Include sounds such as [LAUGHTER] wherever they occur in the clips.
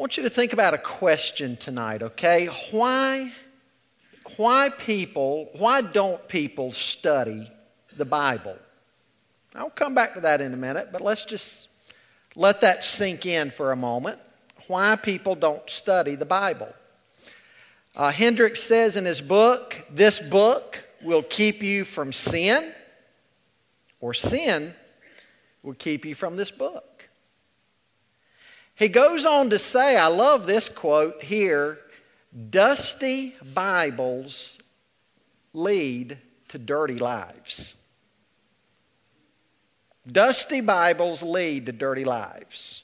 want you to think about a question tonight, okay? Why, why people, why don't people study the Bible? I'll come back to that in a minute, but let's just let that sink in for a moment. Why people don't study the Bible. Uh, Hendricks says in his book, This book will keep you from sin, or sin will keep you from this book. He goes on to say, I love this quote here dusty Bibles lead to dirty lives. Dusty Bibles lead to dirty lives.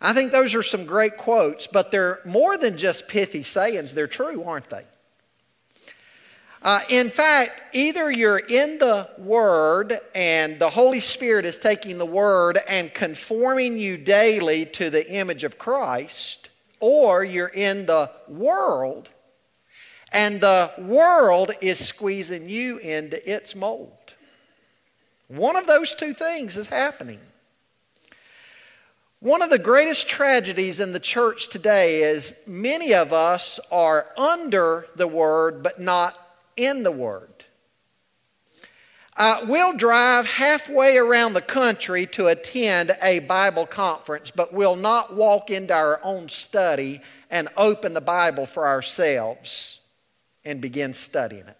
I think those are some great quotes, but they're more than just pithy sayings. They're true, aren't they? Uh, in fact, either you're in the Word and the Holy Spirit is taking the Word and conforming you daily to the image of Christ, or you're in the world and the world is squeezing you into its mold. One of those two things is happening. One of the greatest tragedies in the church today is many of us are under the Word but not in the Word. Uh, we'll drive halfway around the country to attend a Bible conference, but we'll not walk into our own study and open the Bible for ourselves and begin studying it.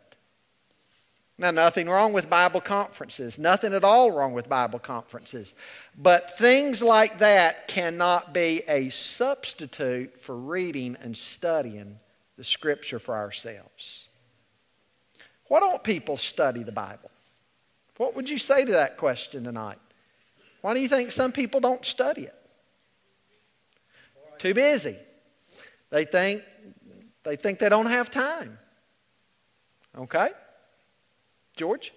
Now, nothing wrong with Bible conferences, nothing at all wrong with Bible conferences. But things like that cannot be a substitute for reading and studying the Scripture for ourselves. Why don't people study the Bible? What would you say to that question tonight? Why do you think some people don't study it? Too busy. They think they think they don't have time. Okay? George?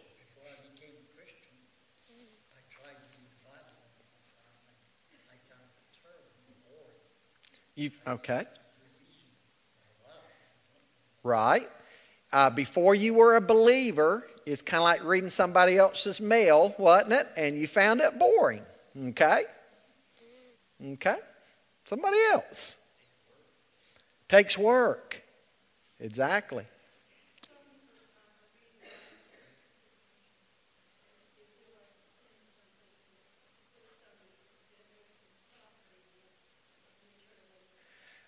You okay? Right uh, before you were a believer, it's kind of like reading somebody else's mail, wasn't it? And you found it boring. Okay? Okay? Somebody else. Takes work. Exactly.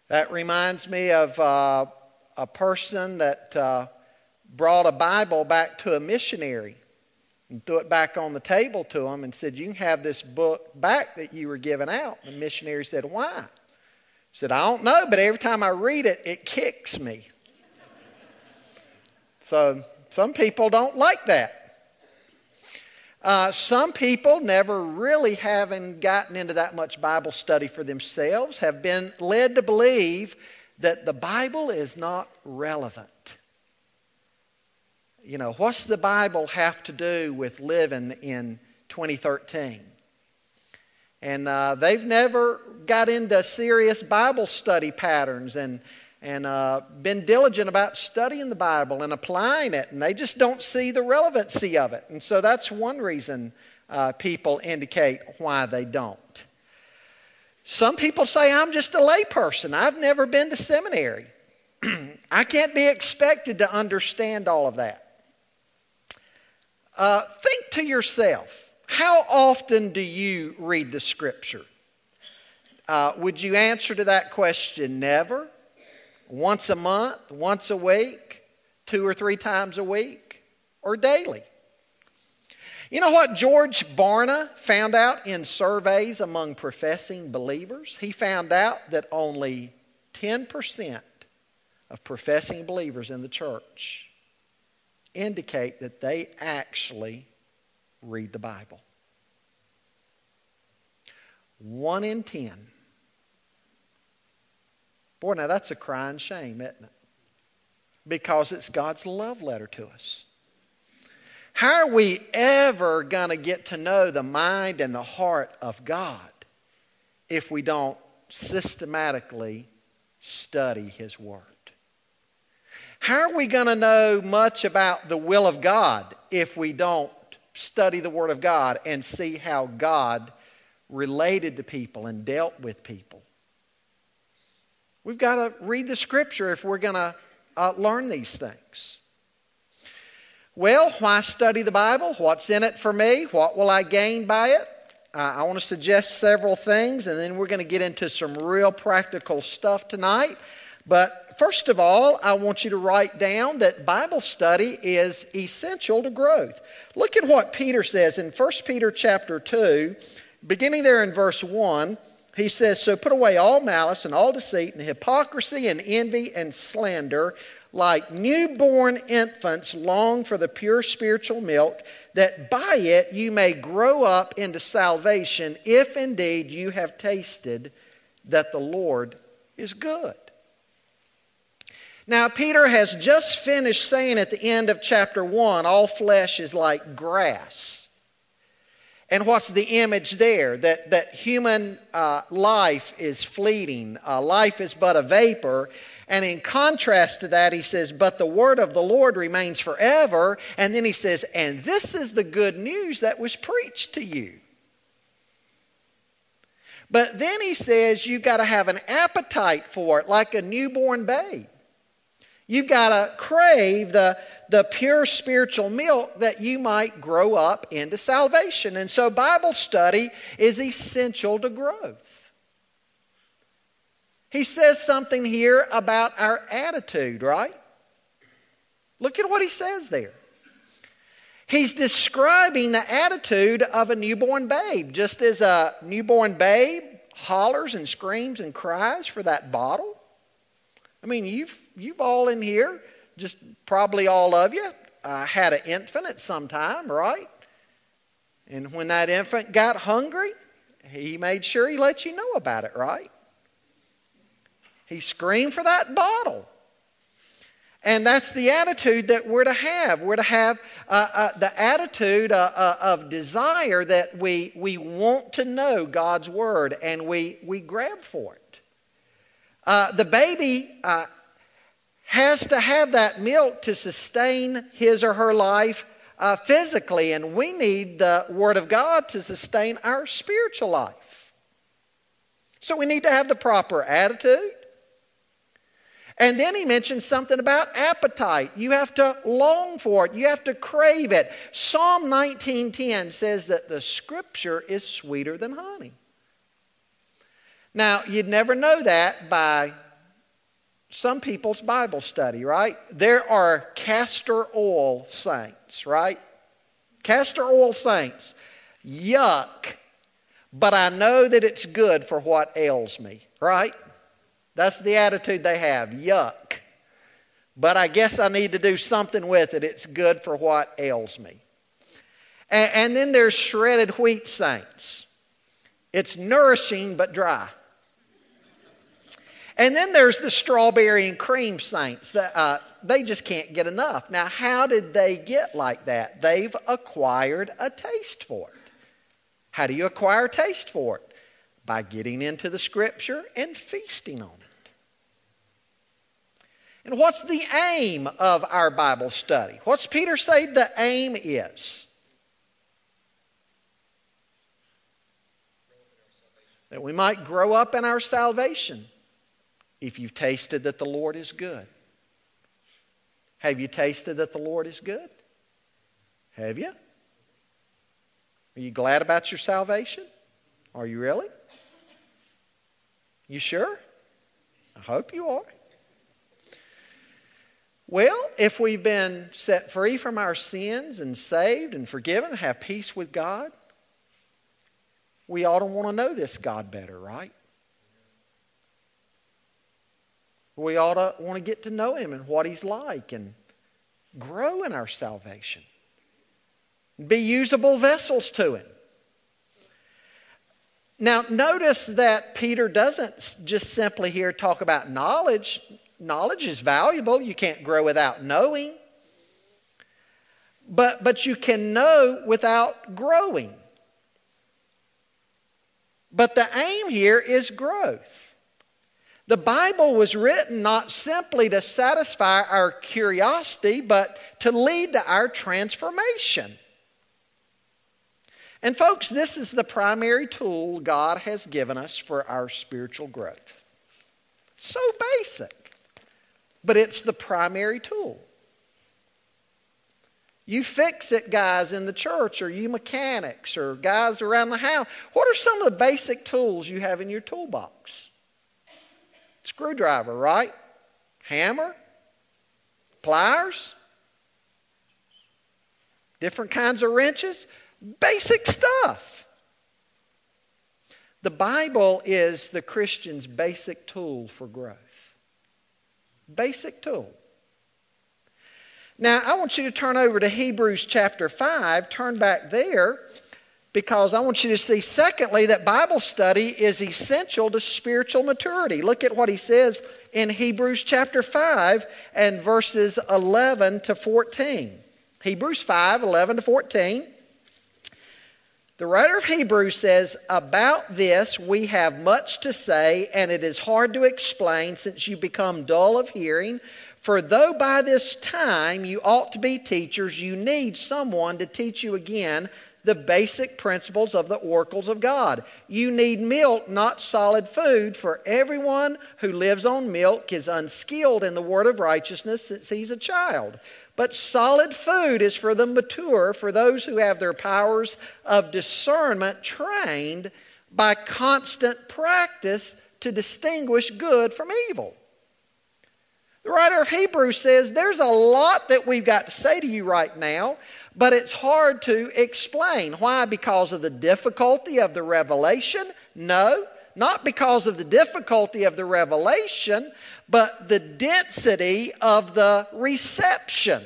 That reminds me of uh, a person that uh, brought a Bible back to a missionary and threw it back on the table to him and said, You can have this book back that you were giving out. The missionary said, Why? He said, I don't know, but every time I read it, it kicks me. so some people don't like that. Uh, some people, never really having gotten into that much Bible study for themselves, have been led to believe that the Bible is not relevant you know, what's the Bible have to do with living in 2013? And uh, they've never got into serious Bible study patterns and, and uh, been diligent about studying the Bible and applying it, and they just don't see the relevancy of it. And so that's one reason uh, people indicate why they don't. Some people say, I'm just a layperson. I've never been to seminary. [CLEARS THROAT] I can't be expected to understand all of that. Uh, think to yourself how often do you read the scripture? Uh, would you answer to that question never? Once a month? Once a week? Two or three times a week? Or daily? You know what George Barna found out in surveys among professing believers? He found out that only 10% of professing believers in the church indicate that they actually read the Bible. One in ten. Boy, now that's a crying shame, isn't it? Because it's God's love letter to us. How are we ever going to get to know the mind and the heart of God if we don't systematically study His Word? How are we going to know much about the will of God if we don't study the Word of God and see how God related to people and dealt with people We've got to read the scripture if we're going to uh, learn these things. Well, why study the Bible? What's in it for me? What will I gain by it? Uh, I want to suggest several things, and then we're going to get into some real practical stuff tonight. But first of all, I want you to write down that Bible study is essential to growth. Look at what Peter says in 1 Peter chapter 2, beginning there in verse 1. He says, So put away all malice and all deceit and hypocrisy and envy and slander like newborn infants, long for the pure spiritual milk, that by it you may grow up into salvation, if indeed you have tasted that the Lord is good. Now, Peter has just finished saying at the end of chapter 1 all flesh is like grass. And what's the image there? That, that human uh, life is fleeting, uh, life is but a vapor. And in contrast to that, he says, But the word of the Lord remains forever. And then he says, And this is the good news that was preached to you. But then he says, You've got to have an appetite for it, like a newborn babe. You've got to crave the, the pure spiritual milk that you might grow up into salvation. And so, Bible study is essential to growth. He says something here about our attitude, right? Look at what he says there. He's describing the attitude of a newborn babe, just as a newborn babe hollers and screams and cries for that bottle. I mean, you've, you've all in here, just probably all of you, uh, had an infant at some time, right? And when that infant got hungry, he made sure he let you know about it, right? He screamed for that bottle. And that's the attitude that we're to have. We're to have uh, uh, the attitude uh, uh of desire that we, we want to know God's Word and we, we grab for it. Uh, the baby uh, has to have that milk to sustain his or her life uh, physically, and we need the Word of God to sustain our spiritual life. So we need to have the proper attitude. And then he mentions something about appetite. You have to long for it. You have to crave it. Psalm 19:10 says that the scripture is sweeter than honey. Now, you'd never know that by some people's Bible study, right? There are castor oil saints, right? Castor oil saints. Yuck. But I know that it's good for what ails me, right? That's the attitude they have. Yuck. But I guess I need to do something with it. It's good for what ails me. And, and then there's shredded wheat saints. It's nourishing but dry. And then there's the strawberry and cream saints. That, uh, they just can't get enough. Now, how did they get like that? They've acquired a taste for it. How do you acquire a taste for it? By getting into the scripture and feasting on it. And what's the aim of our Bible study? What's Peter say the aim is? That we might grow up in our salvation if you've tasted that the Lord is good. Have you tasted that the Lord is good? Have you? Are you glad about your salvation? Are you really? You sure? I hope you are. Well, if we've been set free from our sins and saved and forgiven, and have peace with God, we ought to want to know this God better, right? We ought to want to get to know Him and what He's like and grow in our salvation. Be usable vessels to Him. Now, notice that Peter doesn't just simply here talk about knowledge. Knowledge is valuable. You can't grow without knowing. But, but you can know without growing. But the aim here is growth. The Bible was written not simply to satisfy our curiosity, but to lead to our transformation. And, folks, this is the primary tool God has given us for our spiritual growth. So basic. But it's the primary tool. You fix it guys in the church, or you mechanics, or guys around the house. What are some of the basic tools you have in your toolbox? Screwdriver, right? Hammer? Pliers? Different kinds of wrenches? Basic stuff. The Bible is the Christian's basic tool for growth. Basic tool. Now, I want you to turn over to Hebrews chapter 5. Turn back there because I want you to see, secondly, that Bible study is essential to spiritual maturity. Look at what he says in Hebrews chapter 5 and verses 11 to 14. Hebrews 5 11 to 14. The writer of Hebrews says, About this we have much to say, and it is hard to explain since you become dull of hearing. For though by this time you ought to be teachers, you need someone to teach you again the basic principles of the oracles of God. You need milk, not solid food, for everyone who lives on milk is unskilled in the word of righteousness since he's a child. But solid food is for the mature, for those who have their powers of discernment trained by constant practice to distinguish good from evil. The writer of Hebrews says there's a lot that we've got to say to you right now, but it's hard to explain. Why? Because of the difficulty of the revelation? No, not because of the difficulty of the revelation, but the density of the reception.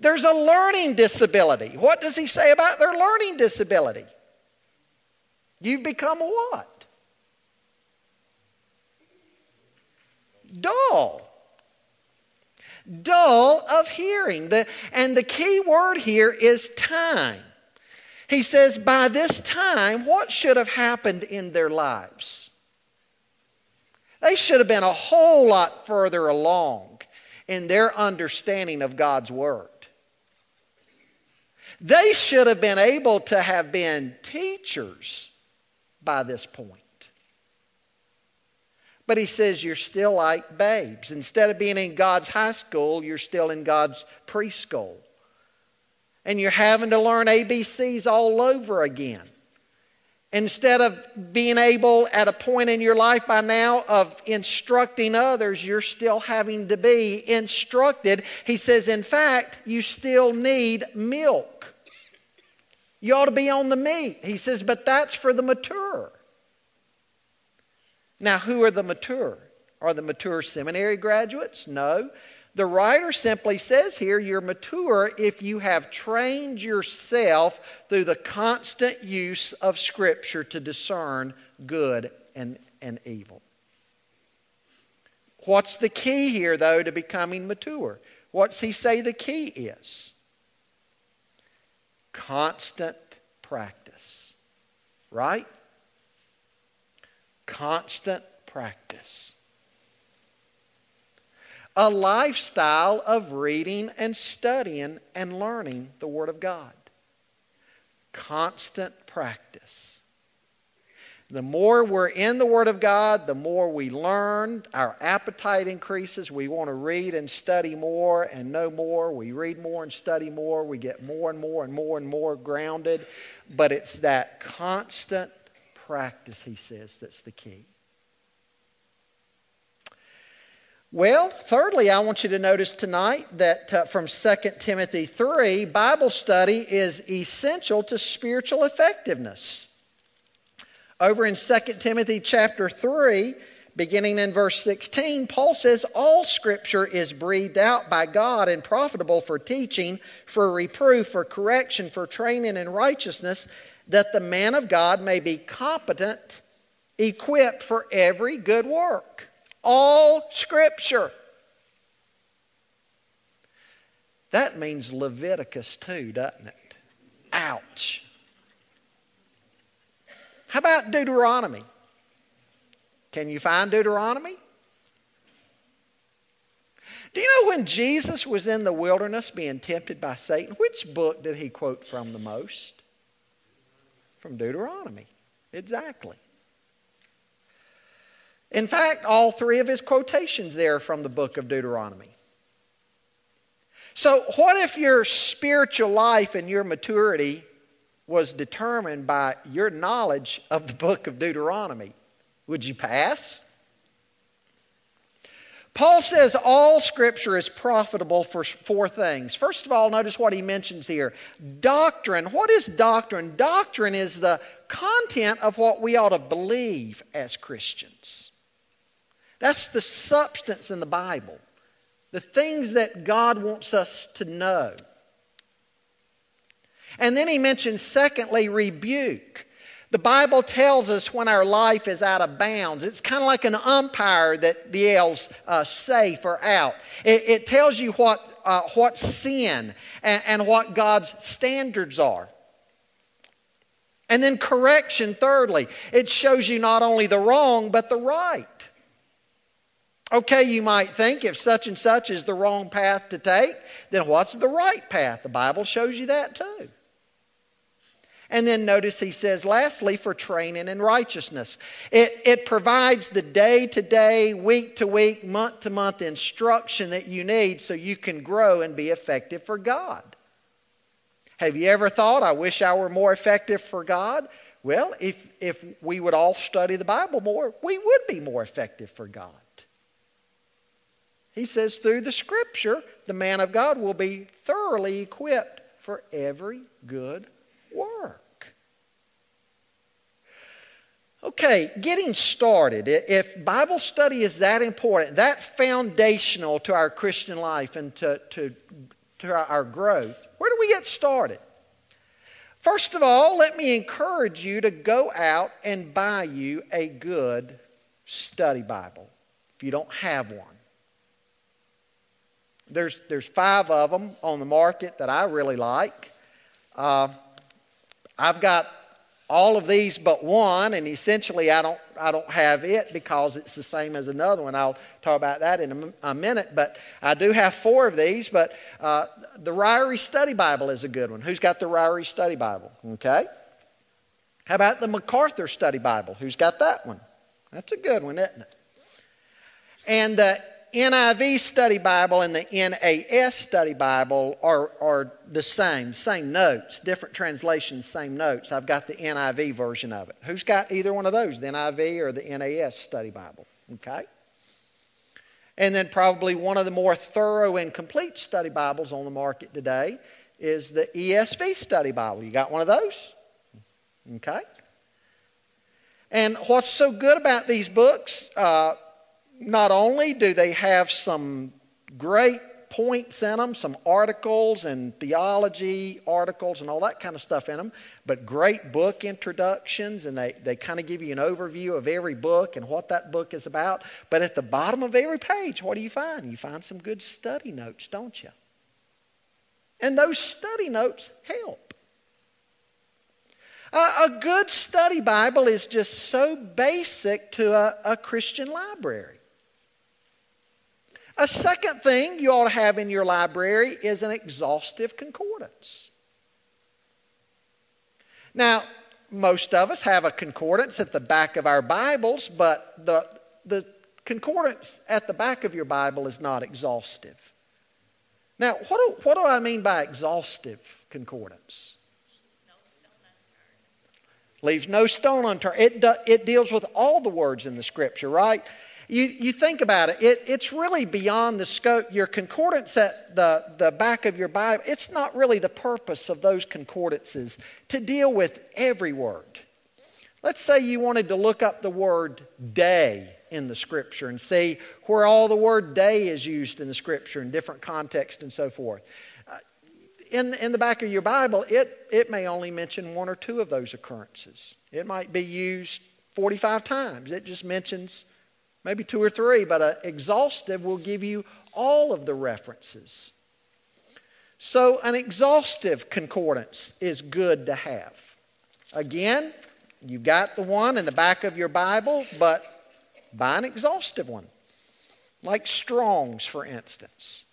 There's a learning disability. What does he say about their learning disability? You've become what? dull. Dull of hearing. The, and the key word here is time. He says, by this time, what should have happened in their lives? They should have been a whole lot further along in their understanding of God's Word. They should have been able to have been teachers by this point. But he says you're still like babes. Instead of being in God's high school, you're still in God's preschool. And you're having to learn ABCs all over again. Instead of being able at a point in your life by now of instructing others, you're still having to be instructed. He says, in fact, you still need milk. You ought to be on the meat. He says, but that's for the mature. Now, who are the mature? Are the mature seminary graduates? No. The writer simply says here you're mature if you have trained yourself through the constant use of Scripture to discern good and, and evil. What's the key here, though, to becoming mature? What's he say the key is? Constant practice. Right? Constant practice. A lifestyle of reading and studying and learning the Word of God. Constant practice. The more we're in the Word of God, the more we learn. Our appetite increases. We want to read and study more and know more. We read more and study more. We get more and more and more and more grounded. But it's that constant practice, he says, that's the key. Well, thirdly, I want you to notice tonight that uh, from 2 Timothy 3, Bible study is essential to spiritual effectiveness. Over in 2 Timothy chapter 3, beginning in verse 16, Paul says, All scripture is breathed out by God and profitable for teaching, for reproof, for correction, for training in righteousness, that the man of God may be competent, equipped for every good work. All Scripture. That means Leviticus too, doesn't it? Ouch. How about Deuteronomy? Can you find Deuteronomy? Do you know when Jesus was in the wilderness being tempted by Satan, which book did he quote from the most? From Deuteronomy. Exactly. In fact, all three of his quotations there are from the book of Deuteronomy. So, what if your spiritual life and your maturity was determined by your knowledge of the book of Deuteronomy? Would you pass? Paul says all scripture is profitable for four things. First of all, notice what he mentions here doctrine. What is doctrine? Doctrine is the content of what we ought to believe as Christians. That's the substance in the Bible, the things that God wants us to know. And then he mentions, secondly, rebuke. The Bible tells us when our life is out of bounds. It's kind of like an umpire that yells uh, safe or out. It, it tells you what, uh, what sin and, and what God's standards are. And then correction, thirdly, it shows you not only the wrong, but the right. Okay, you might think if such and such is the wrong path to take, then what's the right path? The Bible shows you that too. And then notice he says, lastly, for training in righteousness. It, it provides the day to day, week to week, month to month instruction that you need so you can grow and be effective for God. Have you ever thought, I wish I were more effective for God? Well, if, if we would all study the Bible more, we would be more effective for God. He says, through the scripture, the man of God will be thoroughly equipped for every good work. Okay, getting started. If Bible study is that important, that foundational to our Christian life and to, to, to our growth, where do we get started? First of all, let me encourage you to go out and buy you a good study Bible if you don't have one. There's, there's five of them on the market that I really like. Uh, I've got all of these but one, and essentially I don't, I don't have it because it's the same as another one. I'll talk about that in a, a minute, but I do have four of these. But uh, the Ryrie Study Bible is a good one. Who's got the Ryrie Study Bible? Okay. How about the MacArthur Study Bible? Who's got that one? That's a good one, isn't it? And NIV Study Bible and the NAS Study Bible are, are the same, same notes, different translations, same notes. I've got the NIV version of it. Who's got either one of those, the NIV or the NAS Study Bible? Okay. And then, probably one of the more thorough and complete study Bibles on the market today is the ESV Study Bible. You got one of those? Okay. And what's so good about these books? Uh, not only do they have some great points in them, some articles and theology articles and all that kind of stuff in them, but great book introductions, and they, they kind of give you an overview of every book and what that book is about. But at the bottom of every page, what do you find? You find some good study notes, don't you? And those study notes help. a good study Bible is just so basic to a, a Christian library. A second thing you ought to have in your library is an exhaustive concordance. Now, most of us have a concordance at the back of our Bibles, but the, the concordance at the back of your Bible is not exhaustive. Now, what do, what do I mean by exhaustive concordance? Leaves no stone unturned. It, do, it deals with all the words in the scripture, right? You, you think about it, it, it's really beyond the scope. Your concordance at the, the back of your Bible, it's not really the purpose of those concordances to deal with every word. Let's say you wanted to look up the word day in the scripture and see where all the word day is used in the scripture in different contexts and so forth. Uh, in, in the back of your Bible, it, it may only mention one or two of those occurrences. It might be used 45 times. It just mentions maybe two or three, but an exhaustive will give you all of the references. So, an exhaustive concordance is good to have. Again, you've got the one in the back of your Bible, but buy an exhaustive one, like Strong's, for instance.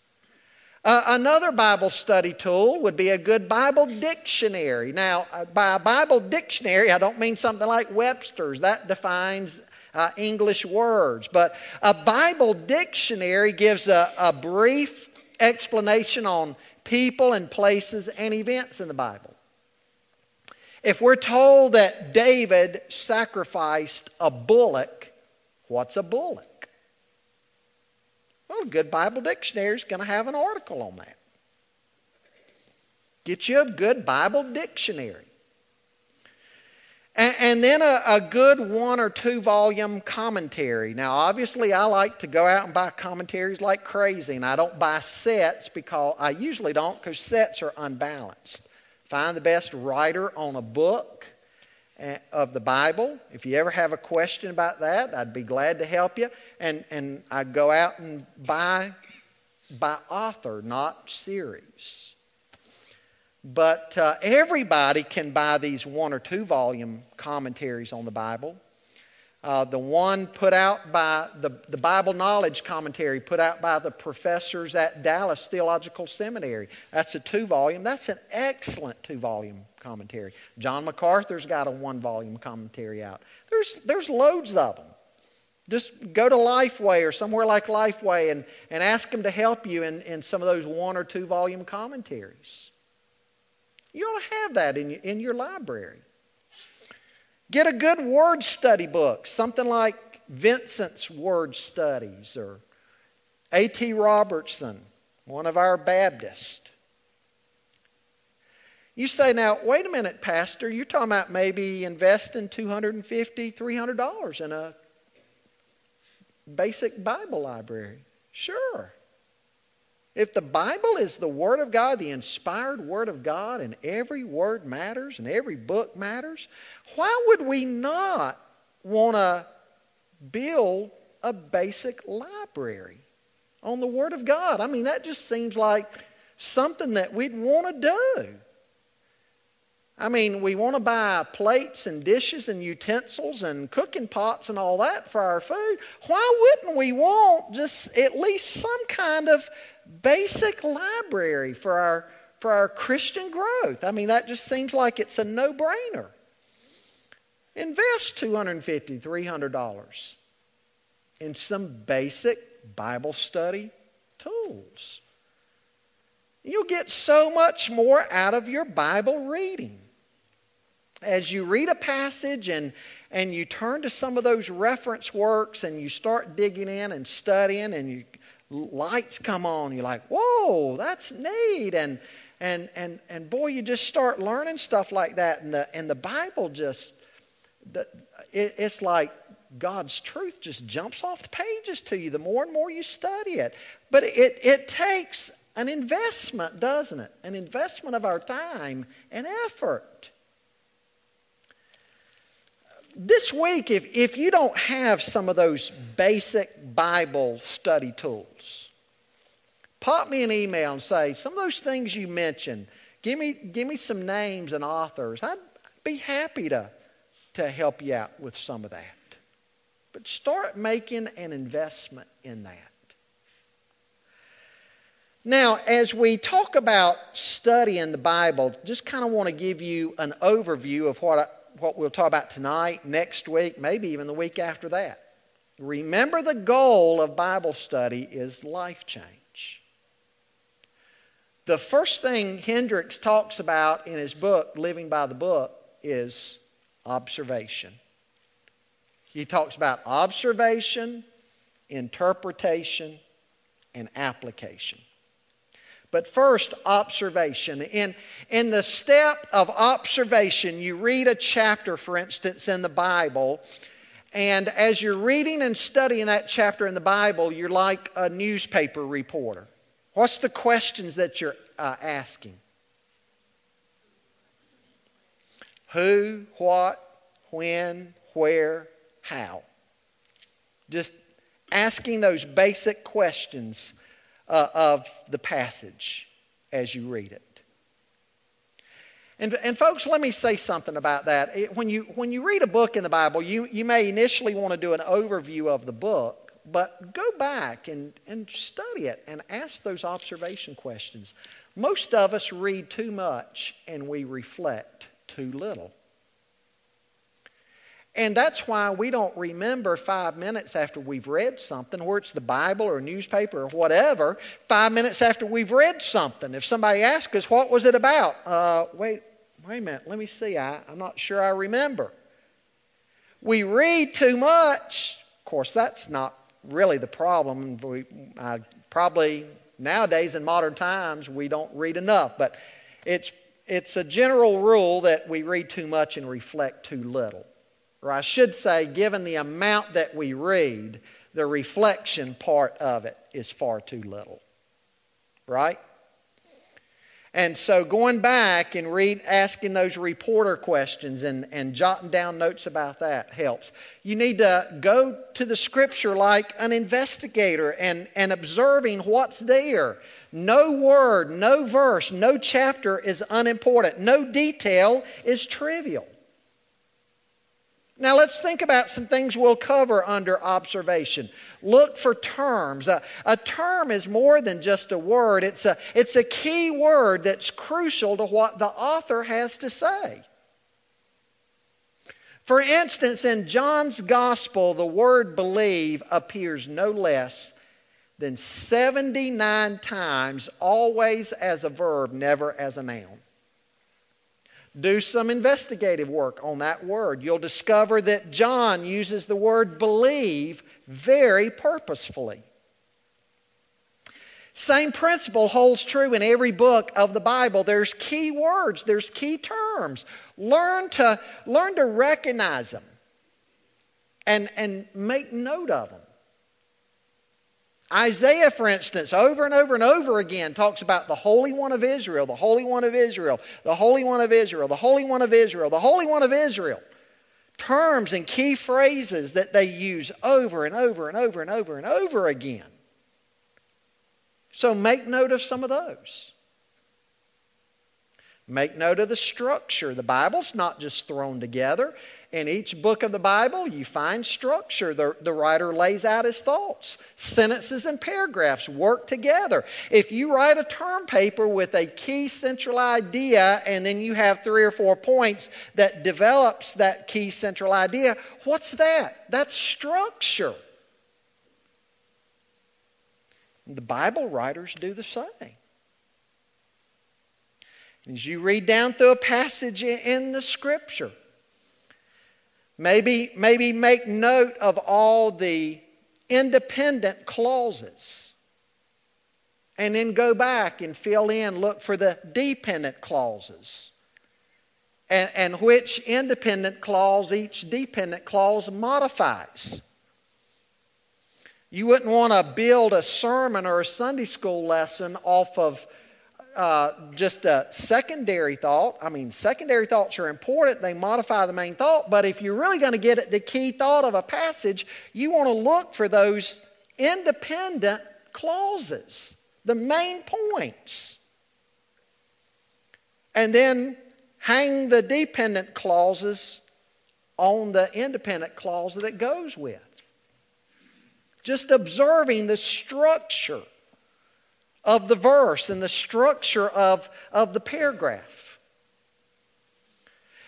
Uh, another Bible study tool would be a good Bible dictionary. Now, uh, by a Bible dictionary, I don't mean something like Webster's, that defines uh, English words. But a Bible dictionary gives a, a brief explanation on people and places and events in the Bible. If we're told that David sacrificed a bullock, what's a bullock? Well, a good Bible dictionary is going to have an article on that. Get you a good Bible dictionary. And, and then a, a, good one or two volume commentary. Now, obviously, I like to go out and buy commentaries like crazy, and I don't buy sets because I usually don't because sets are unbalanced. Find the best writer on a book eh, of the Bible. If you ever have a question about that, I'd be glad to help you. And, and I go out and buy by author, not series. But uh, everybody can buy these one or two volume commentaries on the Bible. Uh, the one put out by the, the Bible Knowledge Commentary, put out by the professors at Dallas Theological Seminary. That's a two volume. That's an excellent two volume commentary. John MacArthur's got a one volume commentary out. There's, there's loads of them. Just go to Lifeway or somewhere like Lifeway and, and ask them to help you in, in some of those one or two volume commentaries. You ought to have that in, in your library. Get a good word study book, something like Vincent's Word Studies or A.T. Robertson, one of our Baptists. You say, now, wait a minute, Pastor, you're talking about maybe investing $250, $300 in a basic Bible library. Sure. If the Bible is the Word of God, the inspired Word of God, and every word matters and every book matters, why would we not want to build a basic library on the Word of God? I mean, that just seems like something that we'd want to do. I mean, we want to buy plates and dishes and utensils and cooking pots and all that for our food. Why wouldn't we want just at least some kind of basic library for our, for our Christian growth. I mean, that just seems like it's a no brainer. Invest $250, $300 in some basic Bible study tools. You'll get so much more out of your Bible reading. As you read a passage and, and you turn to some of those reference works and you start digging in and studying and you lights come on. You're like, whoa, that's neat. And, and, and, and boy, you just start learning stuff like that. And the, and the Bible just, the, it, it's like God's truth just jumps off the pages to you the more and more you study it. But it, it takes an investment, doesn't it? An investment of our time and effort. This week, if, if you don't have some of those basic Bible study tools, pop me an email and say, some of those things you mentioned, give me, give me some names and authors. I'd be happy to, to help you out with some of that. But start making an investment in that. Now, as we talk about studying the Bible, just kind of want to give you an overview of what what we'll talk about tonight, next week, maybe even the week after that. Remember, the goal of Bible study is life change. The first thing Hendricks talks about in his book, Living by the Book, is observation. He talks about observation, interpretation, and application. But first, observation. In, in the step of observation, you read a chapter, for instance, in the Bible, and as you're reading and studying that chapter in the Bible, you're like a newspaper reporter. What's the questions that you're uh, asking? Who, what, when, where, how. Just asking those basic questions uh, of the passage as you read it. And, and folks, let me say something about that. It, when, you, when you read a book in the Bible, you, you may initially want to do an overview of the book, but go back and, and study it and ask those observation questions. Most of us read too much and we reflect too little. And that's why we don't remember five minutes after we've read something, whether it's the Bible or a newspaper or whatever, five minutes after we've read something. If somebody asks us, what was it about? Uh, wait, wait a minute, let me see. I, I'm not sure I remember. We read too much. Of course, that's not really the problem. We, I, probably nowadays in modern times, we don't read enough, but it's, it's a general rule that we read too much and reflect too little. Or I should say, given the amount that we read, the reflection part of it is far too little. Right? And so going back and read, asking those reporter questions and, and jotting down notes about that helps. You need to go to the scripture like an investigator and, and observing what's there. No word, no verse, no chapter is unimportant. No detail is trivial. Now, let's think about some things we'll cover under observation. Look for terms. A, a, term is more than just a word, it's a, it's a key word that's crucial to what the author has to say. For instance, in John's Gospel, the word believe appears no less than 79 times, always as a verb, never as a noun. Do some investigative work on that word. You'll discover that John uses the word believe very purposefully. Same principle holds true in every book of the Bible. There's key words, there's key terms. Learn to, learn to recognize them and, and make note of them. Isaiah, for instance, over and over and over again talks about the Holy One of Israel, the Holy One of Israel, the Holy One of Israel, the Holy One of Israel, the Holy One of Israel. Terms and key phrases that they use over and over and over and over and over again. So make note of some of those. Make note of the structure. The Bible's not just thrown together. In each book of the Bible, you find structure. The, the writer lays out his thoughts. Sentences and paragraphs work together. If you write a term paper with a key central idea and then you have three or four points that develops that key central idea, what's that? That's structure. The Bible writers do the same. As you read down through a passage in the scripture, maybe, maybe make note of all the independent clauses. And then go back and fill in, look for the dependent clauses. And, and which independent clause each dependent clause modifies. You wouldn't want to build a sermon or a Sunday school lesson off of uh, just a secondary thought. I mean, secondary thoughts are important, they modify the main thought, but if you're really going to get at the key thought of a passage, you want to look for those independent clauses, the main points. And then hang the dependent clauses on the independent clause that it goes with. Just observing the structure of the verse and the structure of, of the paragraph.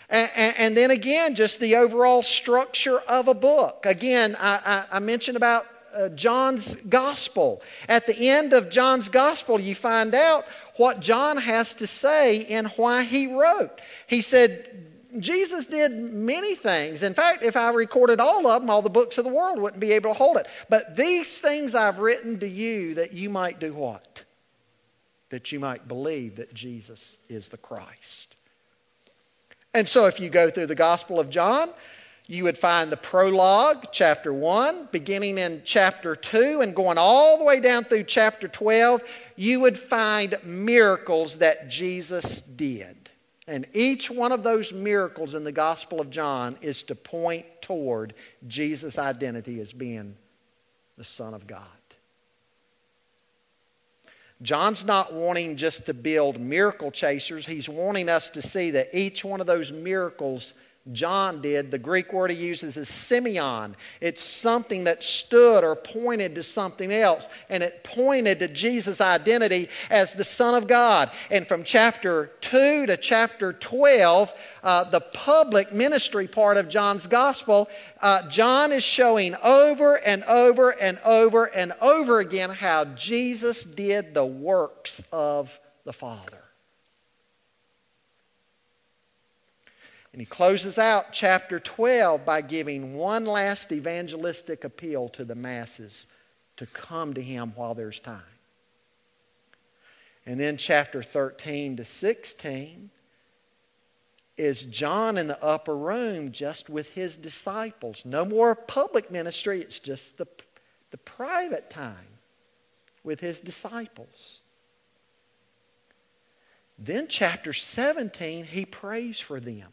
And, and, and then again, just the overall structure of a book. Again, I, I, I mentioned about uh, John's gospel. At the end of John's gospel, you find out what John has to say and why he wrote. He said, Jesus did many things. In fact, if I recorded all of them, all the books of the world wouldn't be able to hold it. But these things I've written to you that you might do what? That you might believe that Jesus is the Christ. And so, if you go through the Gospel of John, you would find the prologue, chapter 1, beginning in chapter 2 and going all the way down through chapter 12, you would find miracles that Jesus did. And each one of those miracles in the Gospel of John is to point toward Jesus' identity as being the Son of God. John's not wanting just to build miracle chasers. He's wanting us to see that each one of those miracles John did. The Greek word he uses is semeion. It's something that stood or pointed to something else, and it pointed to Jesus' identity as the Son of God. And from chapter 2 to chapter 12, uh, the public ministry part of John's gospel, uh, John is showing over and over and over and over again how Jesus did the works of the Father. And he closes out chapter 12 by giving one last evangelistic appeal to the masses to come to him while there's time. And then chapter 13 to 16 is John in the upper room just with his disciples. No more public ministry, it's just the, the private time with his disciples. Then, chapter 17, he prays for them.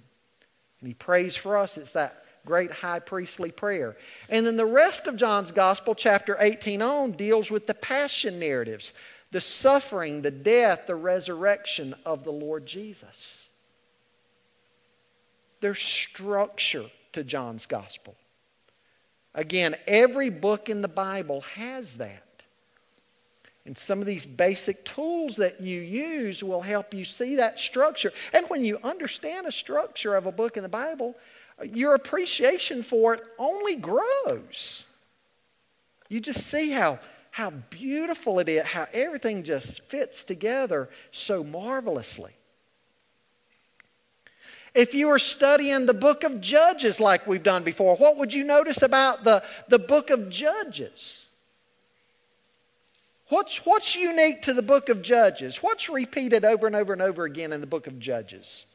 And he prays for us. It's that great high priestly prayer. And then the rest of John's Gospel, chapter 18 on, deals with the passion narratives the suffering, the death, the resurrection of the Lord Jesus. There's structure to John's Gospel. Again, every book in the Bible has that. And some of these basic tools that you use will help you see that structure. And when you understand a structure of a book in the Bible, your appreciation for it only grows. You just see how, how beautiful it is, how everything just fits together so marvelously. If you were studying the book of Judges like we've done before, what would you notice about the, the book of Judges? What's, what's unique to the book of Judges? What's repeated over and over and over again in the book of Judges?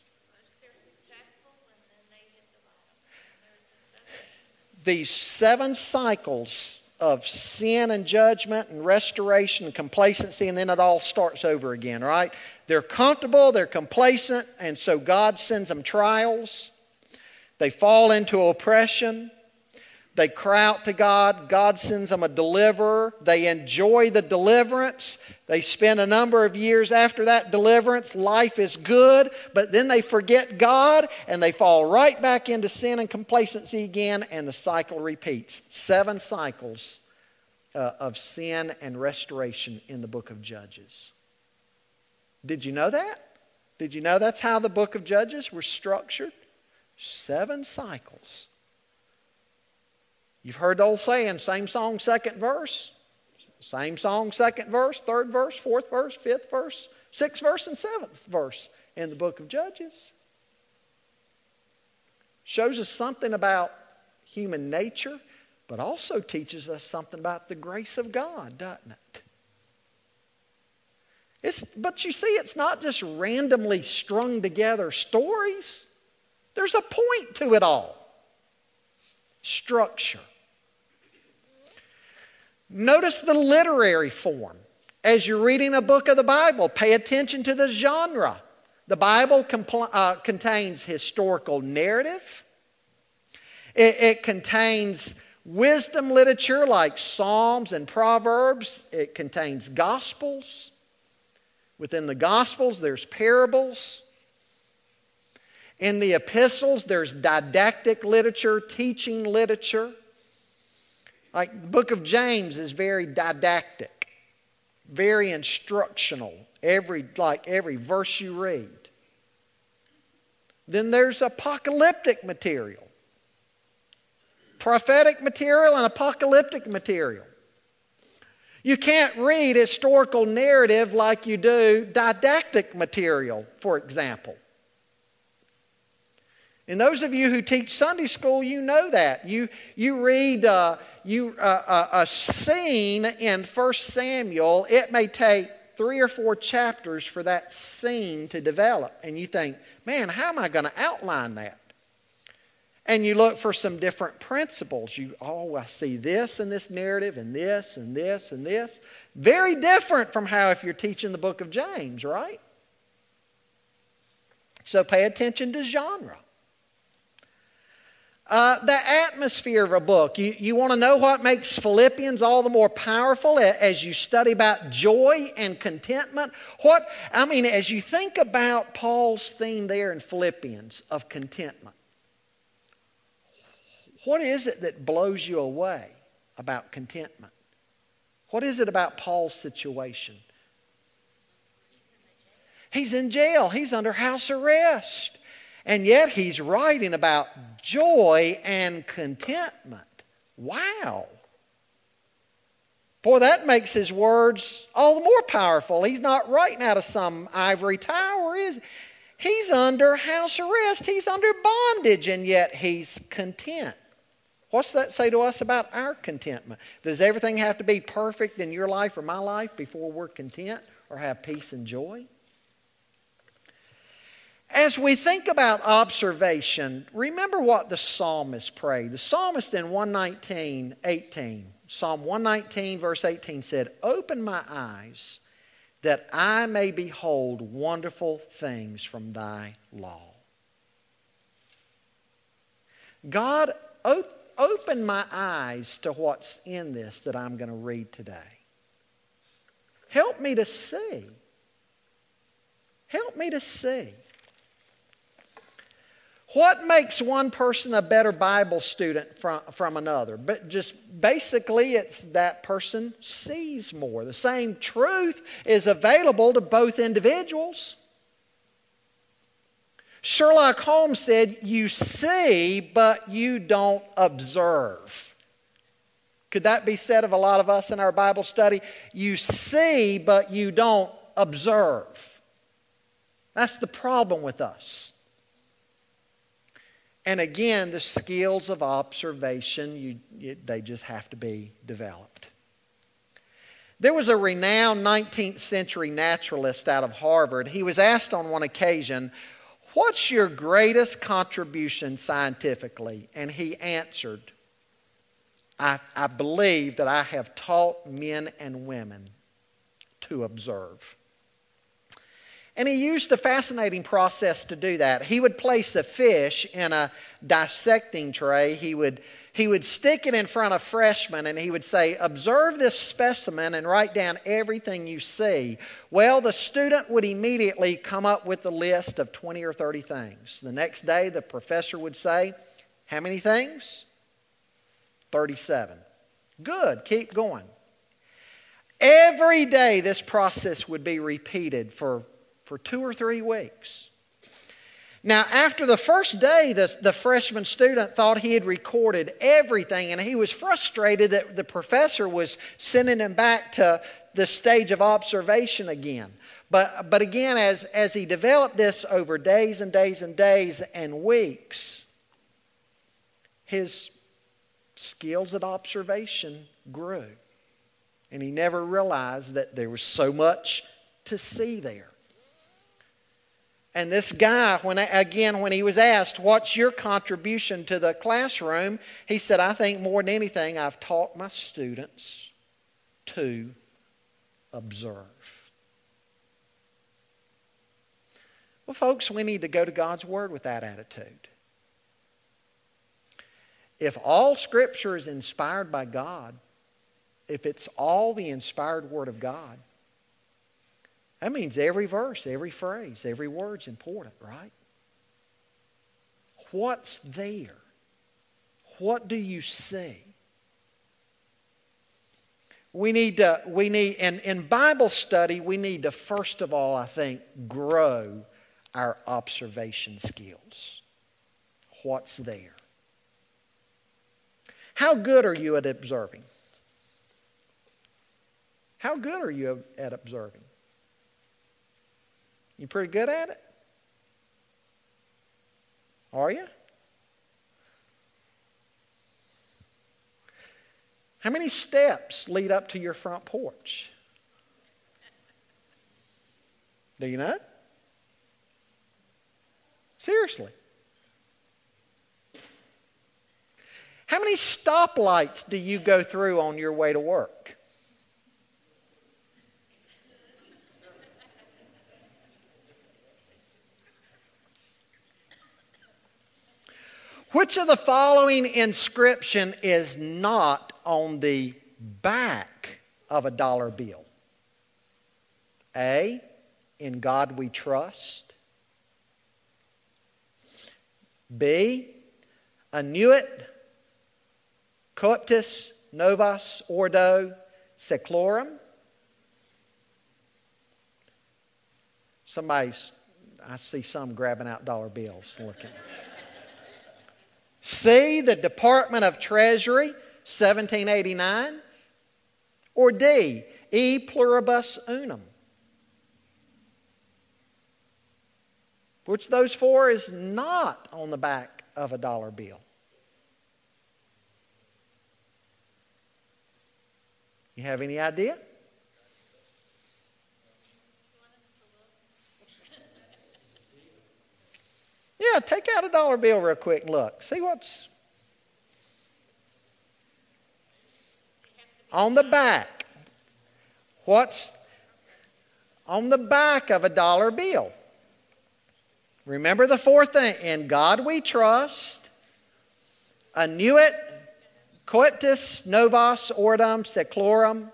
These seven cycles of sin and judgment and restoration and complacency, and then it all starts over again, right? They're comfortable, they're complacent, and so God sends them trials. They fall into oppression. They cry out to God. God sends them a deliverer. They enjoy the deliverance. They spend a number of years after that deliverance. Life is good, but then they forget God and they fall right back into sin and complacency again, and the cycle repeats. Seven cycles uh, of sin and restoration in the book of Judges. Did you know that? Did you know that's how the book of Judges was structured? Seven cycles You've heard the old saying, same song, second verse. Same song, second verse, third verse, fourth verse, fifth verse, sixth verse, and seventh verse in the book of Judges. Shows us something about human nature, but also teaches us something about the grace of God, doesn't it? It's, but you see, it's not just randomly strung together stories. There's a point to it all. Structure. Notice the literary form. As you're reading a book of the Bible, pay attention to the genre. The Bible compl- uh, contains historical narrative, it, it contains wisdom literature like Psalms and Proverbs, it contains Gospels. Within the Gospels, there's parables. In the epistles, there's didactic literature, teaching literature. Like the book of James is very didactic, very instructional, every, like every verse you read. Then there's apocalyptic material, prophetic material, and apocalyptic material. You can't read historical narrative like you do didactic material, for example. And those of you who teach Sunday school, you know that. You, you read uh, you, uh, uh, a scene in 1 Samuel, it may take three or four chapters for that scene to develop. And you think, man, how am I going to outline that? And you look for some different principles. You, oh, I see this in this narrative, and this, and this, and this. Very different from how if you're teaching the book of James, right? So pay attention to genre. Uh, the atmosphere of a book. You, you want to know what makes Philippians all the more powerful as you study about joy and contentment? What, I mean, as you think about Paul's theme there in Philippians of contentment, What is it that blows you away about contentment? What is it about Paul's situation? He's in jail, he's under house arrest. And yet he's writing about joy and contentment. Wow. Boy, that makes his words all the more powerful. He's not writing out of some ivory tower, is he? He's under house arrest. He's under bondage, and yet he's content. What's that say to us about our contentment? Does everything have to be perfect in your life or my life before we're content or have peace and joy? As we think about observation, remember what the psalmist prayed. The psalmist in 119, 18, Psalm 119, verse 18 said, Open my eyes that I may behold wonderful things from thy law. God, op- open my eyes to what's in this that I'm going to read today. Help me to see. Help me to see. What makes one person a better Bible student from, from another? But just basically, it's that person sees more. The same truth is available to both individuals. Sherlock Holmes said, You see, but you don't observe. Could that be said of a lot of us in our Bible study? You see, but you don't observe. That's the problem with us. And again, the skills of observation, you, you, they just have to be developed. There was a renowned 19th century naturalist out of Harvard. He was asked on one occasion, What's your greatest contribution scientifically? And he answered, I, I believe that I have taught men and women to observe. And he used a fascinating process to do that. He would place a fish in a dissecting tray. He would, he would stick it in front of freshmen and he would say, Observe this specimen and write down everything you see. Well, the student would immediately come up with a list of 20 or 30 things. The next day, the professor would say, How many things? 37. Good, keep going. Every day, this process would be repeated for for two or three weeks. Now, after the first day, the, the freshman student thought he had recorded everything, and he was frustrated that the professor was sending him back to the stage of observation again. But, but again, as, as he developed this over days and days and days and weeks, his skills at observation grew. And he never realized that there was so much to see there. And this guy, when again, when he was asked, What's your contribution to the classroom? He said, I think more than anything, I've taught my students to observe. Well, folks, we need to go to God's Word with that attitude. If all Scripture is inspired by God, if it's all the inspired Word of God, that means every verse, every phrase, every word's important, right? What's there? What do you see? We need to, we need, and in Bible study, we need to first of all, I think, grow our observation skills. What's there? How good are you at observing? How good are you at observing? You pretty good at it? Are you? How many steps lead up to your front porch? Do you know? Seriously. How many stoplights do you go through on your way to work? Which of the following inscription is not on the back of a dollar bill? A, in God we trust. B, annuit, coeptis, novus, ordo, seclorum. Somebody's, I see some grabbing out dollar bills looking. C, the Department of Treasury, 1789. Or D, E pluribus unum. Which those four is not on the back of a dollar bill? You have any idea? Yeah, take out a dollar bill real quick and look. See what's on the back. What's on the back of a dollar bill? Remember the fourth thing in God we trust, annuit, coeptis, novus, ordum, seclorum,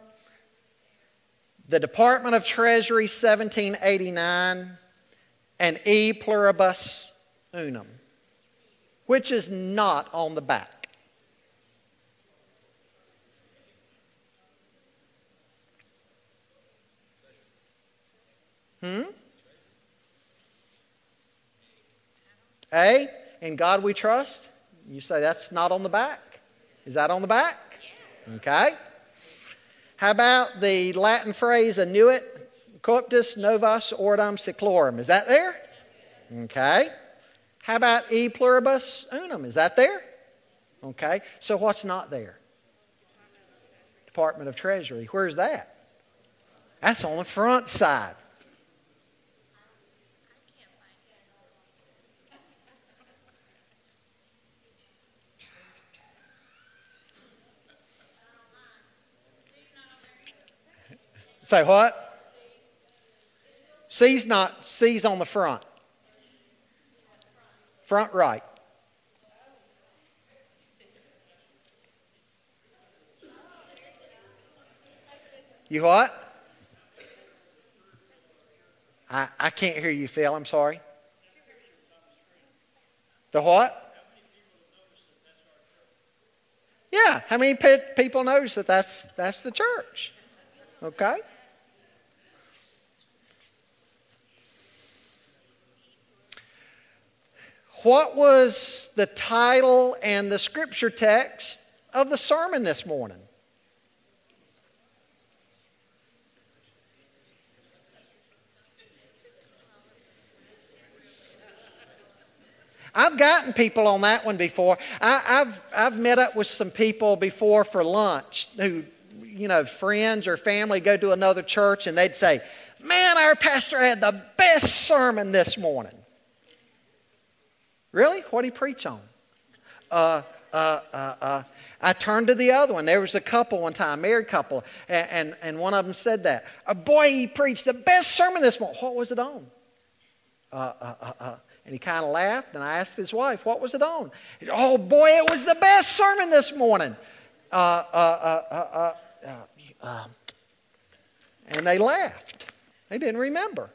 the Department of Treasury 1789, and e pluribus unum, which is not on the back. Hmm? A, in God we trust. You say that's not on the back. Is that on the back? Okay. How about the Latin phrase annuit, coeptis, novus, ordum, seclorum? Is that there? Okay. How about e pluribus unum? Is that there? Okay. So what's not there? Department of Treasury. Where's that? That's on the front side. Say what? C's not, C's on the front. Front right. You what? I, I can't hear you, Phil. I'm sorry. The what? Yeah, how many people notice that that's, that's the church? Okay? What was the title and the scripture text of the sermon this morning? I've gotten people on that one before. I, have I've met up with some people before for lunch who, you know, friends or family go to another church and they'd say, Man, our pastor had the best sermon this morning. Really? What did he preach on? Uh, uh, uh, uh, I turned to the other one. There was a couple one time, married couple, and, and, and one of them said that. Uh, boy, he preached the best sermon this morning. What was it on? Uh. And he kind of laughed, and I asked his wife, What was it on? Said, oh, boy, it was the best sermon this morning. Um, and they laughed. They didn't remember.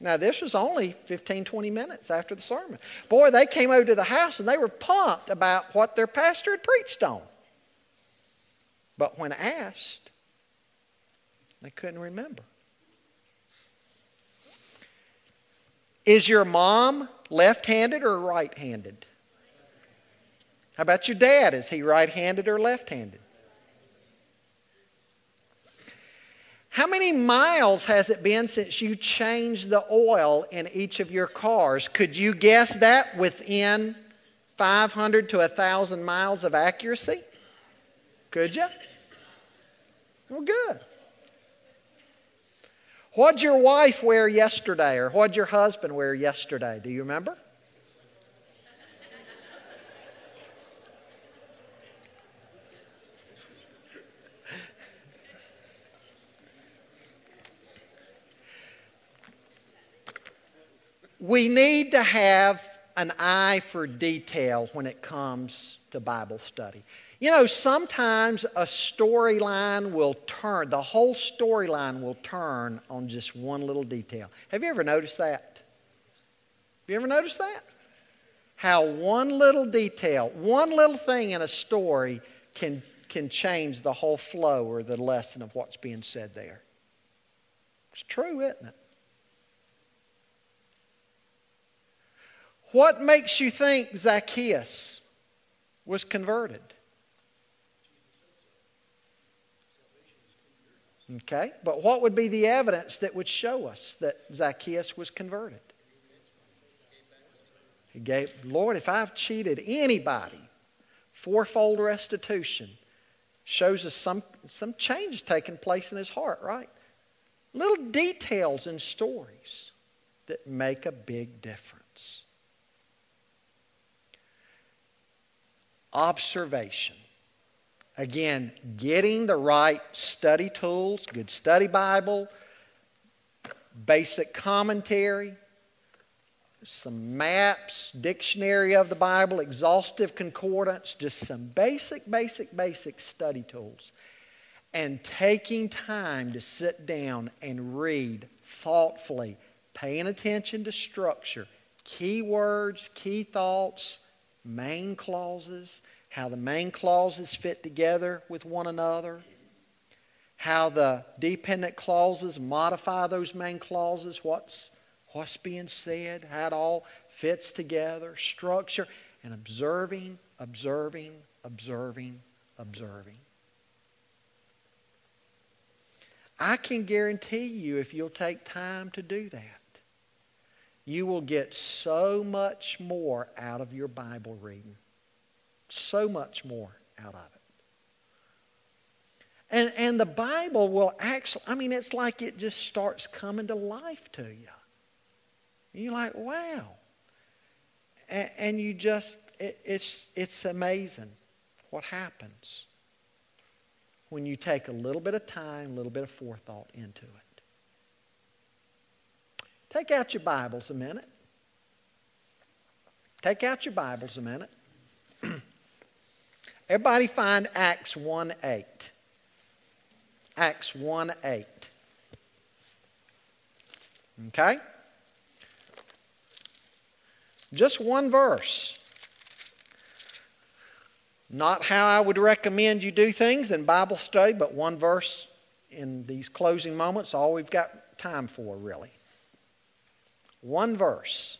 Now, this was only 15, 20 minutes after the sermon. Boy, they came over to the house and they were pumped about what their pastor had preached on. But when asked, they couldn't remember. Is your mom left handed or right handed? How about your dad? Is he right handed or left handed? How many miles has it been since you changed the oil in each of your cars? Could you guess that within 500 to 1,000 miles of accuracy? Could you? Well, good. What'd your wife wear yesterday, or what'd your husband wear yesterday? Do you remember? We need to have an eye for detail when it comes to Bible study. You know, sometimes a storyline will turn, the whole storyline will turn on just one little detail. Have you ever noticed that? Have you ever noticed that? How one little detail, one little thing in a story can, can change the whole flow or the lesson of what's being said there. It's true, isn't it? What makes you think Zacchaeus was converted? Okay, but what would be the evidence that would show us that Zacchaeus was converted? He gave, Lord, if I've cheated anybody, fourfold restitution shows us some, some change taking place in his heart, right? Little details and stories that make a big difference. Observation. Again, getting the right study tools, good study Bible, basic commentary, some maps, dictionary of the Bible, exhaustive concordance, just some basic, basic, basic study tools. And taking time to sit down and read thoughtfully, paying attention to structure, key words, key thoughts, main clauses, how the main clauses fit together with one another, how the dependent clauses modify those main clauses, what's, what's being said, how it all fits together, structure, and observing, observing, observing, observing. I can guarantee you, if you'll take time to do that, you will get so much more out of your Bible reading so much more out of it. And, and the Bible will actually, I mean, it's like it just starts coming to life to you. And you're like, wow. And, and you just, it, it's, it's amazing what happens when you take a little bit of time, a little bit of forethought into it. Take out your Bibles a minute. Take out your Bibles a minute. [CLEARS THROAT] Everybody find Acts 1 8. Acts 1 8. Okay? Just one verse. Not how I would recommend you do things in Bible study, but one verse in these closing moments, all we've got time for, really. One verse.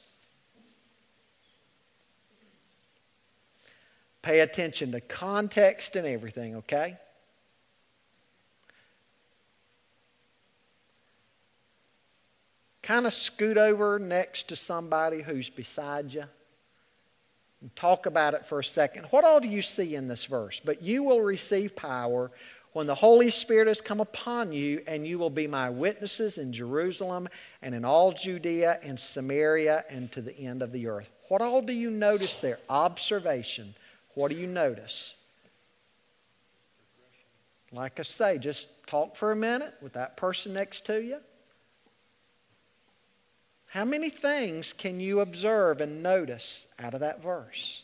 Pay attention to context and everything, okay? Kind of scoot over next to somebody who's beside you and talk about it for a second. What all do you see in this verse? But you will receive power when the Holy Spirit has come upon you, and you will be my witnesses in Jerusalem and in all Judea and Samaria and to the end of the earth. What all do you notice there? Observation. What do you notice? Like I say, just talk for a minute with that person next to you. How many things can you observe and notice out of that verse?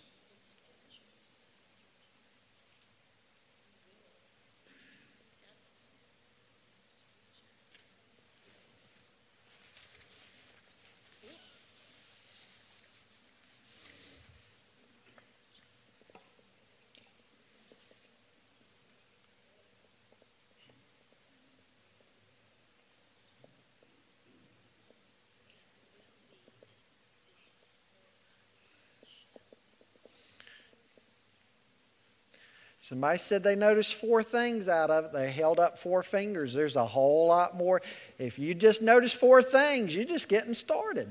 Somebody said they noticed four things out of it. They held up four fingers. There's a whole lot more. If you just notice four things, you're just getting started.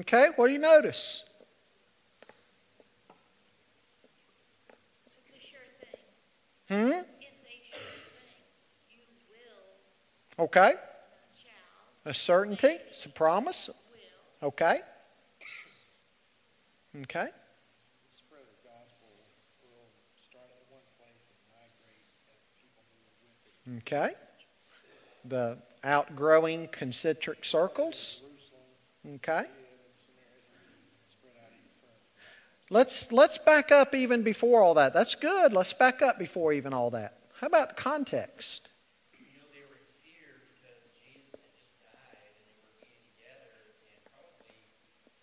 Okay, what do you notice? It's a sure thing. Hmm? It's a sure thing. You will, Okay. A certainty. It's a promise. will. Okay. Okay. The spread of gospel will start at one place and migrate as people move with it. Okay. The outgrowing concentric circles. Okay. and Samaria, spread out even further. Let's let's back up even before all that. That's good. Let's back up before even all that. How about context? You know, they were in fear because Jesus had just died and they were being together and probably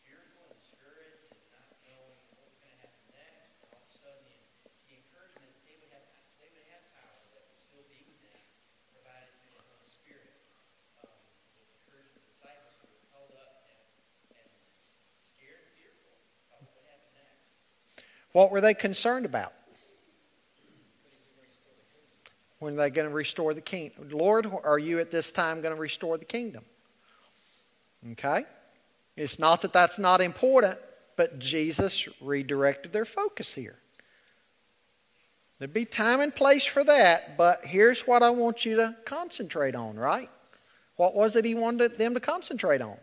fearful and discouraged and not knowing what was going to happen next. And all of a sudden, the, the encouragement that they would have, they would have power that would still be with them, provided through the Holy Spirit. Um, was encouraging the disciples who were held up and, and scared and fearful about what would happen next. What were they concerned about? When are they going to restore the kingdom? Lord, are you at this time going to restore the kingdom? Okay? It's not that that's not important, but Jesus redirected their focus here. There'd be time and place for that, but here's what I want you to concentrate on, right? What was it he wanted them to concentrate on?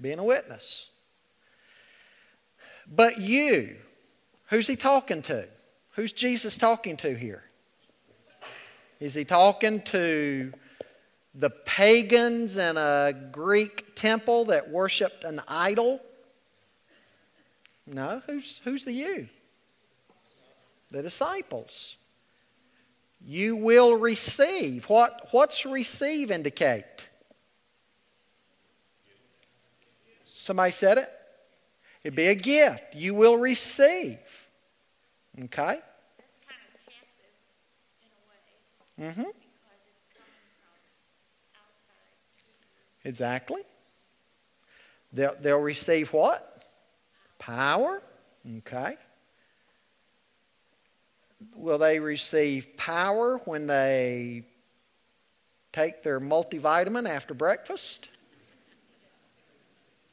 Being a witness. But you, who's he talking to? Who's Jesus talking to here? Is he talking to the pagans in a Greek temple that worshiped an idol? No, who's, who's the you? The disciples. You will receive. What, what's receive indicate? Somebody said it? It'd be a gift. You will receive. Okay? Kind of passive in a way Mm-hmm. because it's coming from outside. Exactly. They'll, they'll receive what? Power. Okay. Will they receive power when they take their multivitamin after breakfast?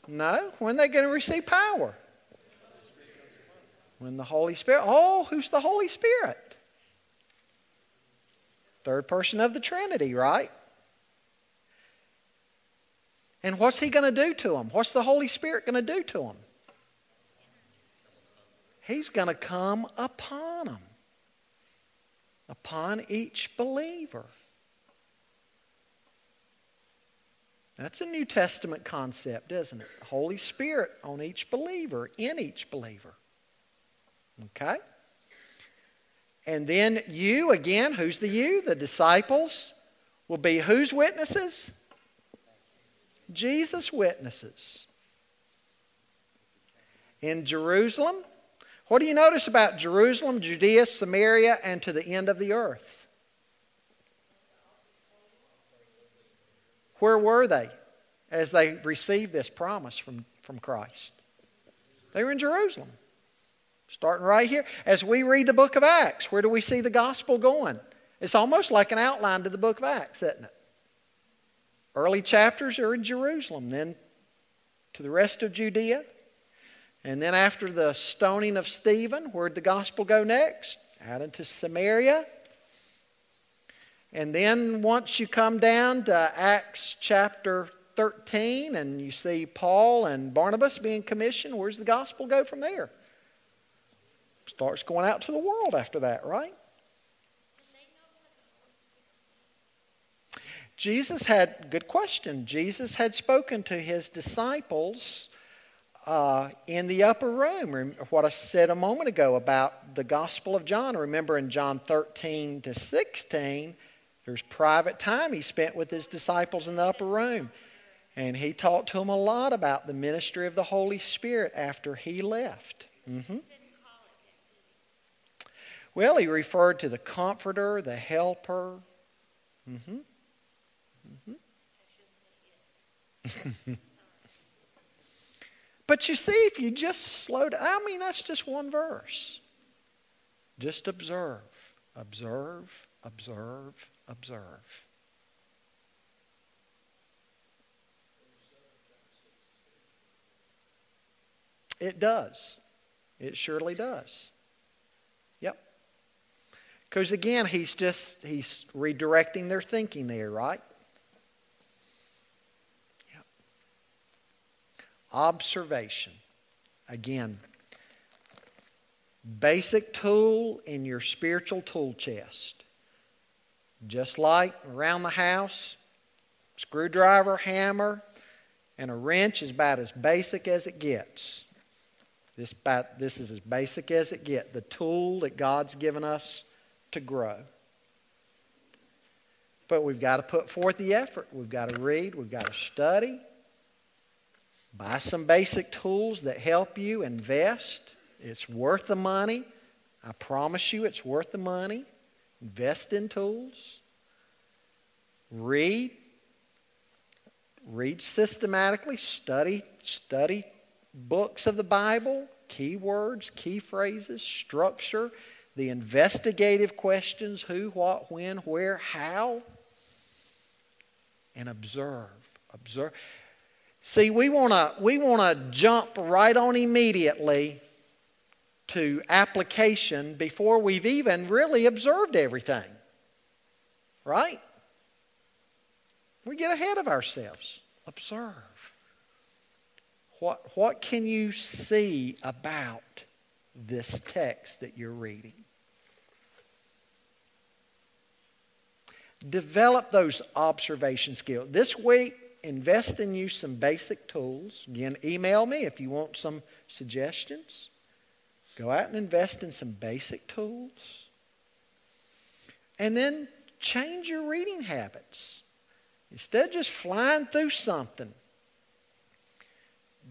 No. When are they going to receive power? When the Holy Spirit. Oh, who's the Holy Spirit? Third person of the Trinity, right? And what's he going to do to them? What's the Holy Spirit going to do to them? He's going to come upon them, upon each believer. That's a New Testament concept, isn't it? Holy Spirit on each believer, in each believer. Okay? And then you, again, who's the you? The disciples will be whose witnesses? Jesus' witnesses. In Jerusalem, what do you notice about Jerusalem, Judea, Samaria, and to the end of the earth? Where were they as they received this promise from, from Christ? They were in Jerusalem. Starting right here. As we read the book of Acts, where do we see the gospel going? It's almost like an outline to the book of Acts, isn't it? Early chapters are in Jerusalem, then to the rest of Judea. And then after the stoning of Stephen, where'd the gospel go next? Out into Samaria. And then once you come down to Acts chapter 13 and you see Paul and Barnabas being commissioned, where's the gospel go from there? Starts going out to the world after that, right? Jesus had, good question, Jesus had spoken to his disciples uh, in the upper room. What I said a moment ago about the Gospel of John. Remember in John 13 to 16, there's private time he spent with his disciples in the upper room. And he talked to them a lot about the ministry of the Holy Spirit after he left. hmm Well, he referred to the Comforter, the Helper. hmm [LAUGHS] But you see, if you just slow down, I mean, that's just one verse. Just observe, observe, observe, observe. It does. It surely does. Yep. Because again, he's just he's redirecting their thinking there, right? Yep. Observation. Again, basic tool in your spiritual tool chest. Just like around the house, screwdriver, hammer, and a wrench is about as basic as it gets. This, about, this is as basic as it gets, the tool that God's given us to grow. But we've got to put forth the effort. We've got to read, we've got to study, buy some basic tools that help you invest. It's worth the money. I promise you it's worth the money. Invest in tools. Read. Read systematically. Study, study books of the Bible, key words, key phrases, structure, the investigative questions who, what, when, where, how, and observe. Observe. See, we want to we want to jump right on immediately to application before we've even really observed everything. Right? We get ahead of ourselves. Observe. What, what can you see about this text that you're reading? Develop those observation skills. This week, invest in you some basic tools. Again, email me if you want some suggestions. Go out and invest in some basic tools. And then change your reading habits. Instead of just flying through something,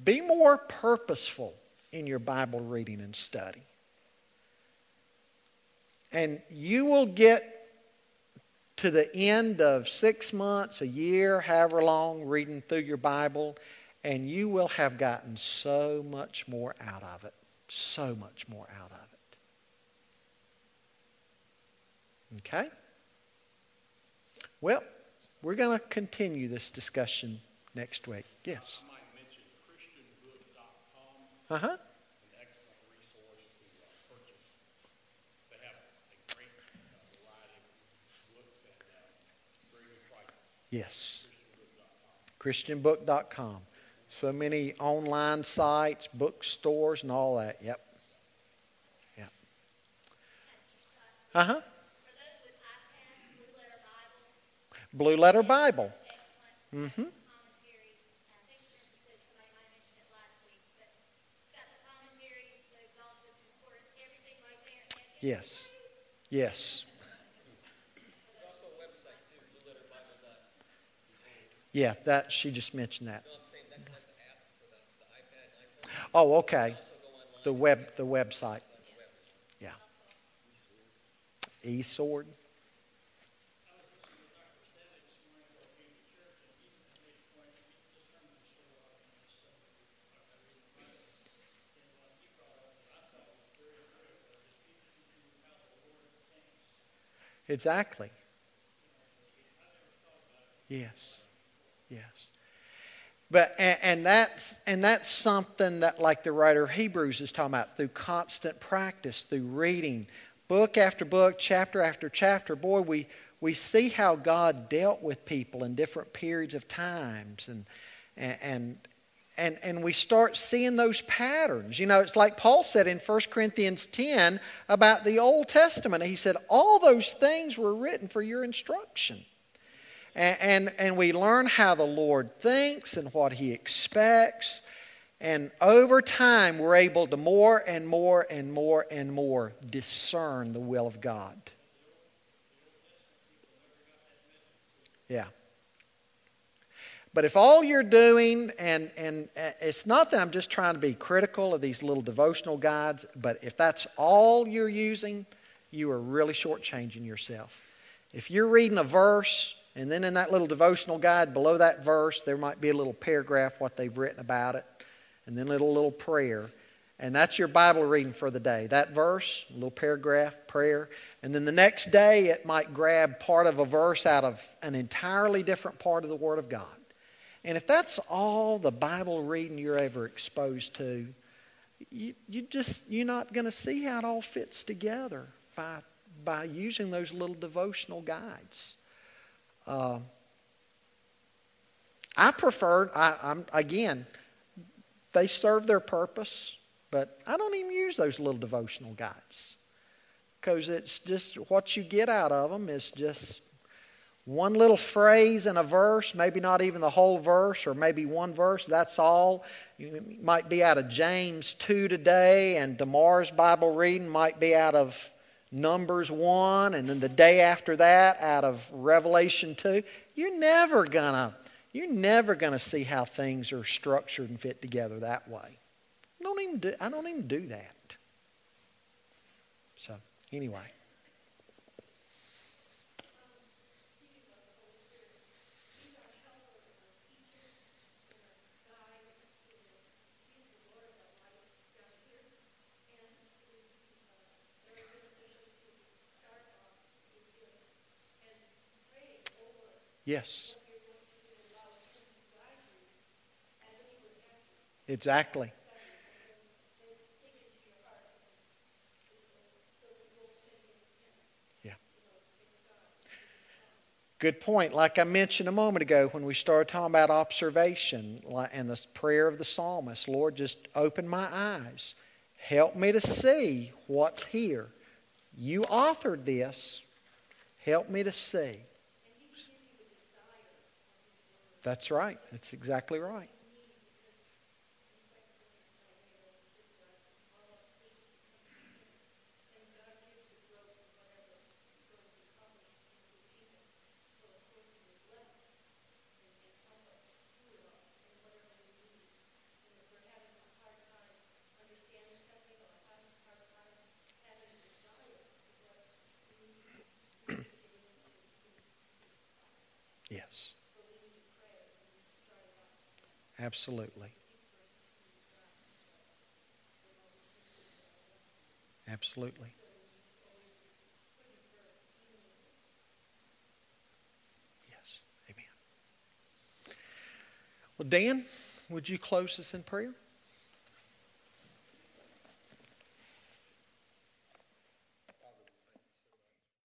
be more purposeful in your Bible reading and study. And you will get to the end of six months, a year, however long, reading through your Bible, and you will have gotten so much more out of it. So much more out of it. Okay? Well, we're going to continue this discussion next week. Yes. I might mention ChristianBook.com Uh huh. is an excellent resource to uh, purchase. They have a great uh, variety of books at uh, very good prices. Yes. ChristianBook.com. So many online sites, bookstores, and all that. Yep. Yep. Uh huh. For those with iPads, Blue Letter Bible, Blue Letter Bible. excellent commentaries. I think Jennifer said somebody might have mentioned it last week, but it's got the commentaries, the exhaustive concordance, everything right there. and it's Yes. Yes. Yeah, that she just mentioned that. Oh, okay. The web, the website. Yeah. e-Sword. Exactly. Yes. Yes. But and, and that's and that's something that like the writer of Hebrews is talking about through constant practice, through reading book after book, chapter after chapter. Boy, we we see how God dealt with people in different periods of times and and and and we start seeing those patterns. You know, it's like Paul said in 1 Corinthians 10 about the Old Testament. He said all those things were written for your instruction. And, and, and we learn how the Lord thinks and what He expects. And over time, we're able to more and more and more and more discern the will of God. Yeah. But if all you're doing, and, and uh, it's not that I'm just trying to be critical of these little devotional guides, but if that's all you're using, you are really shortchanging yourself. If you're reading a verse, and then in that little devotional guide below that verse, there might be a little paragraph, what they've written about it, and then a little, little prayer. And that's your Bible reading for the day. That verse, a little paragraph, prayer. And then the next day, it might grab part of a verse out of an entirely different part of the Word of God. And if that's all the Bible reading you're ever exposed to, you, you just you're not going to see how it all fits together by by using those little devotional guides. Uh, I prefer. I, I'm again. They serve their purpose, but I don't even use those little devotional guides because it's just what you get out of them is just one little phrase in a verse, maybe not even the whole verse, or maybe one verse, that's all. You might be out of James 2 today, and tomorrow's Bible reading might be out of Numbers 1, and then the day after that out of Revelation 2. You're never gonna, you're never gonna see how things are structured and fit together that way. I don't even do, I don't even do that. So, anyway. Yes. Exactly. Yeah. Good point. Like I mentioned a moment ago when we started talking about observation and the prayer of the psalmist Lord, just open my eyes. Help me to see what's here. You authored this. Help me to see. That's right. That's exactly right. Yes. Absolutely. Absolutely. Yes. Amen. Well, Dan, would you close us in prayer?